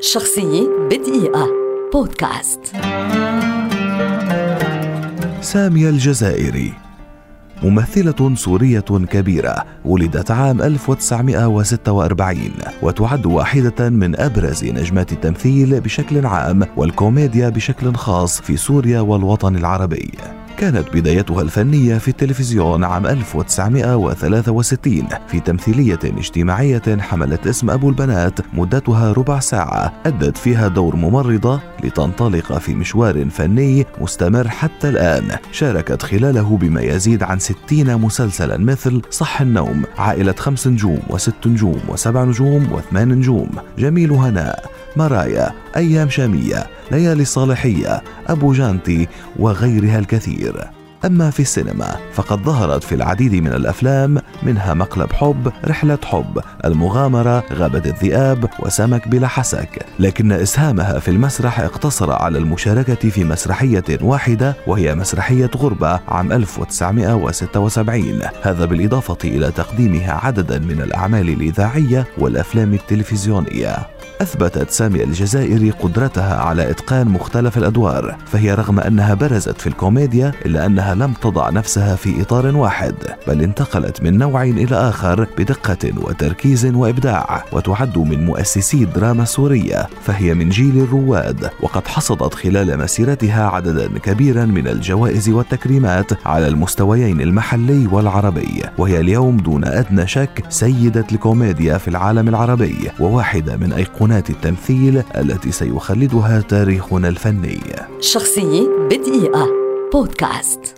شخصية بدقيقة. بودكاست. سامية الجزائري. ممثلة سورية كبيرة ولدت عام 1946 وتعد واحدة من أبرز نجمات التمثيل بشكل عام والكوميديا بشكل خاص في سوريا والوطن العربي. كانت بدايتها الفنية في التلفزيون عام 1963 في تمثيلية اجتماعية حملت اسم أبو البنات مدتها ربع ساعة. أدت فيها دور ممرضة لتنطلق في مشوار فني مستمر حتى الآن. شاركت خلاله بما يزيد عن 60 مسلسلا مثل صح النوم عائلة خمس نجوم وست نجوم وسبع نجوم وثمان نجوم. جميل هناء. مرايا أيام شامية ليالي الصالحية أبو جانتي وغيرها الكثير. أما في السينما فقد ظهرت في العديد من الأفلام منها مقلب حب رحلة حب المغامرة غابة الذئاب وسمك بلا حسك. لكن إسهامها في المسرح اقتصر على المشاركة في مسرحية واحدة وهي مسرحية غربة عام 1976 هذا بالإضافة إلى تقديمها عددا من الأعمال الإذاعية والأفلام التلفزيونية. أثبتت سامية الجزائري قدرتها على إتقان مختلف الأدوار فهي رغم أنها برزت في الكوميديا إلا أنها لم تضع نفسها في إطار واحد بل انتقلت من نوع إلى آخر بدقة وتركيز وإبداع وتعد من مؤسسي الدراما السورية فهي من جيل الرواد وقد حصدت خلال مسيرتها عددا كبيرا من الجوائز والتكريمات على المستويين المحلي والعربي وهي اليوم دون أدنى شك سيدة الكوميديا في العالم العربي وواحدة من أيقونات التمثيل التي سيخلدها تاريخنا الفني. شخصية بدقيقة. بودكاست.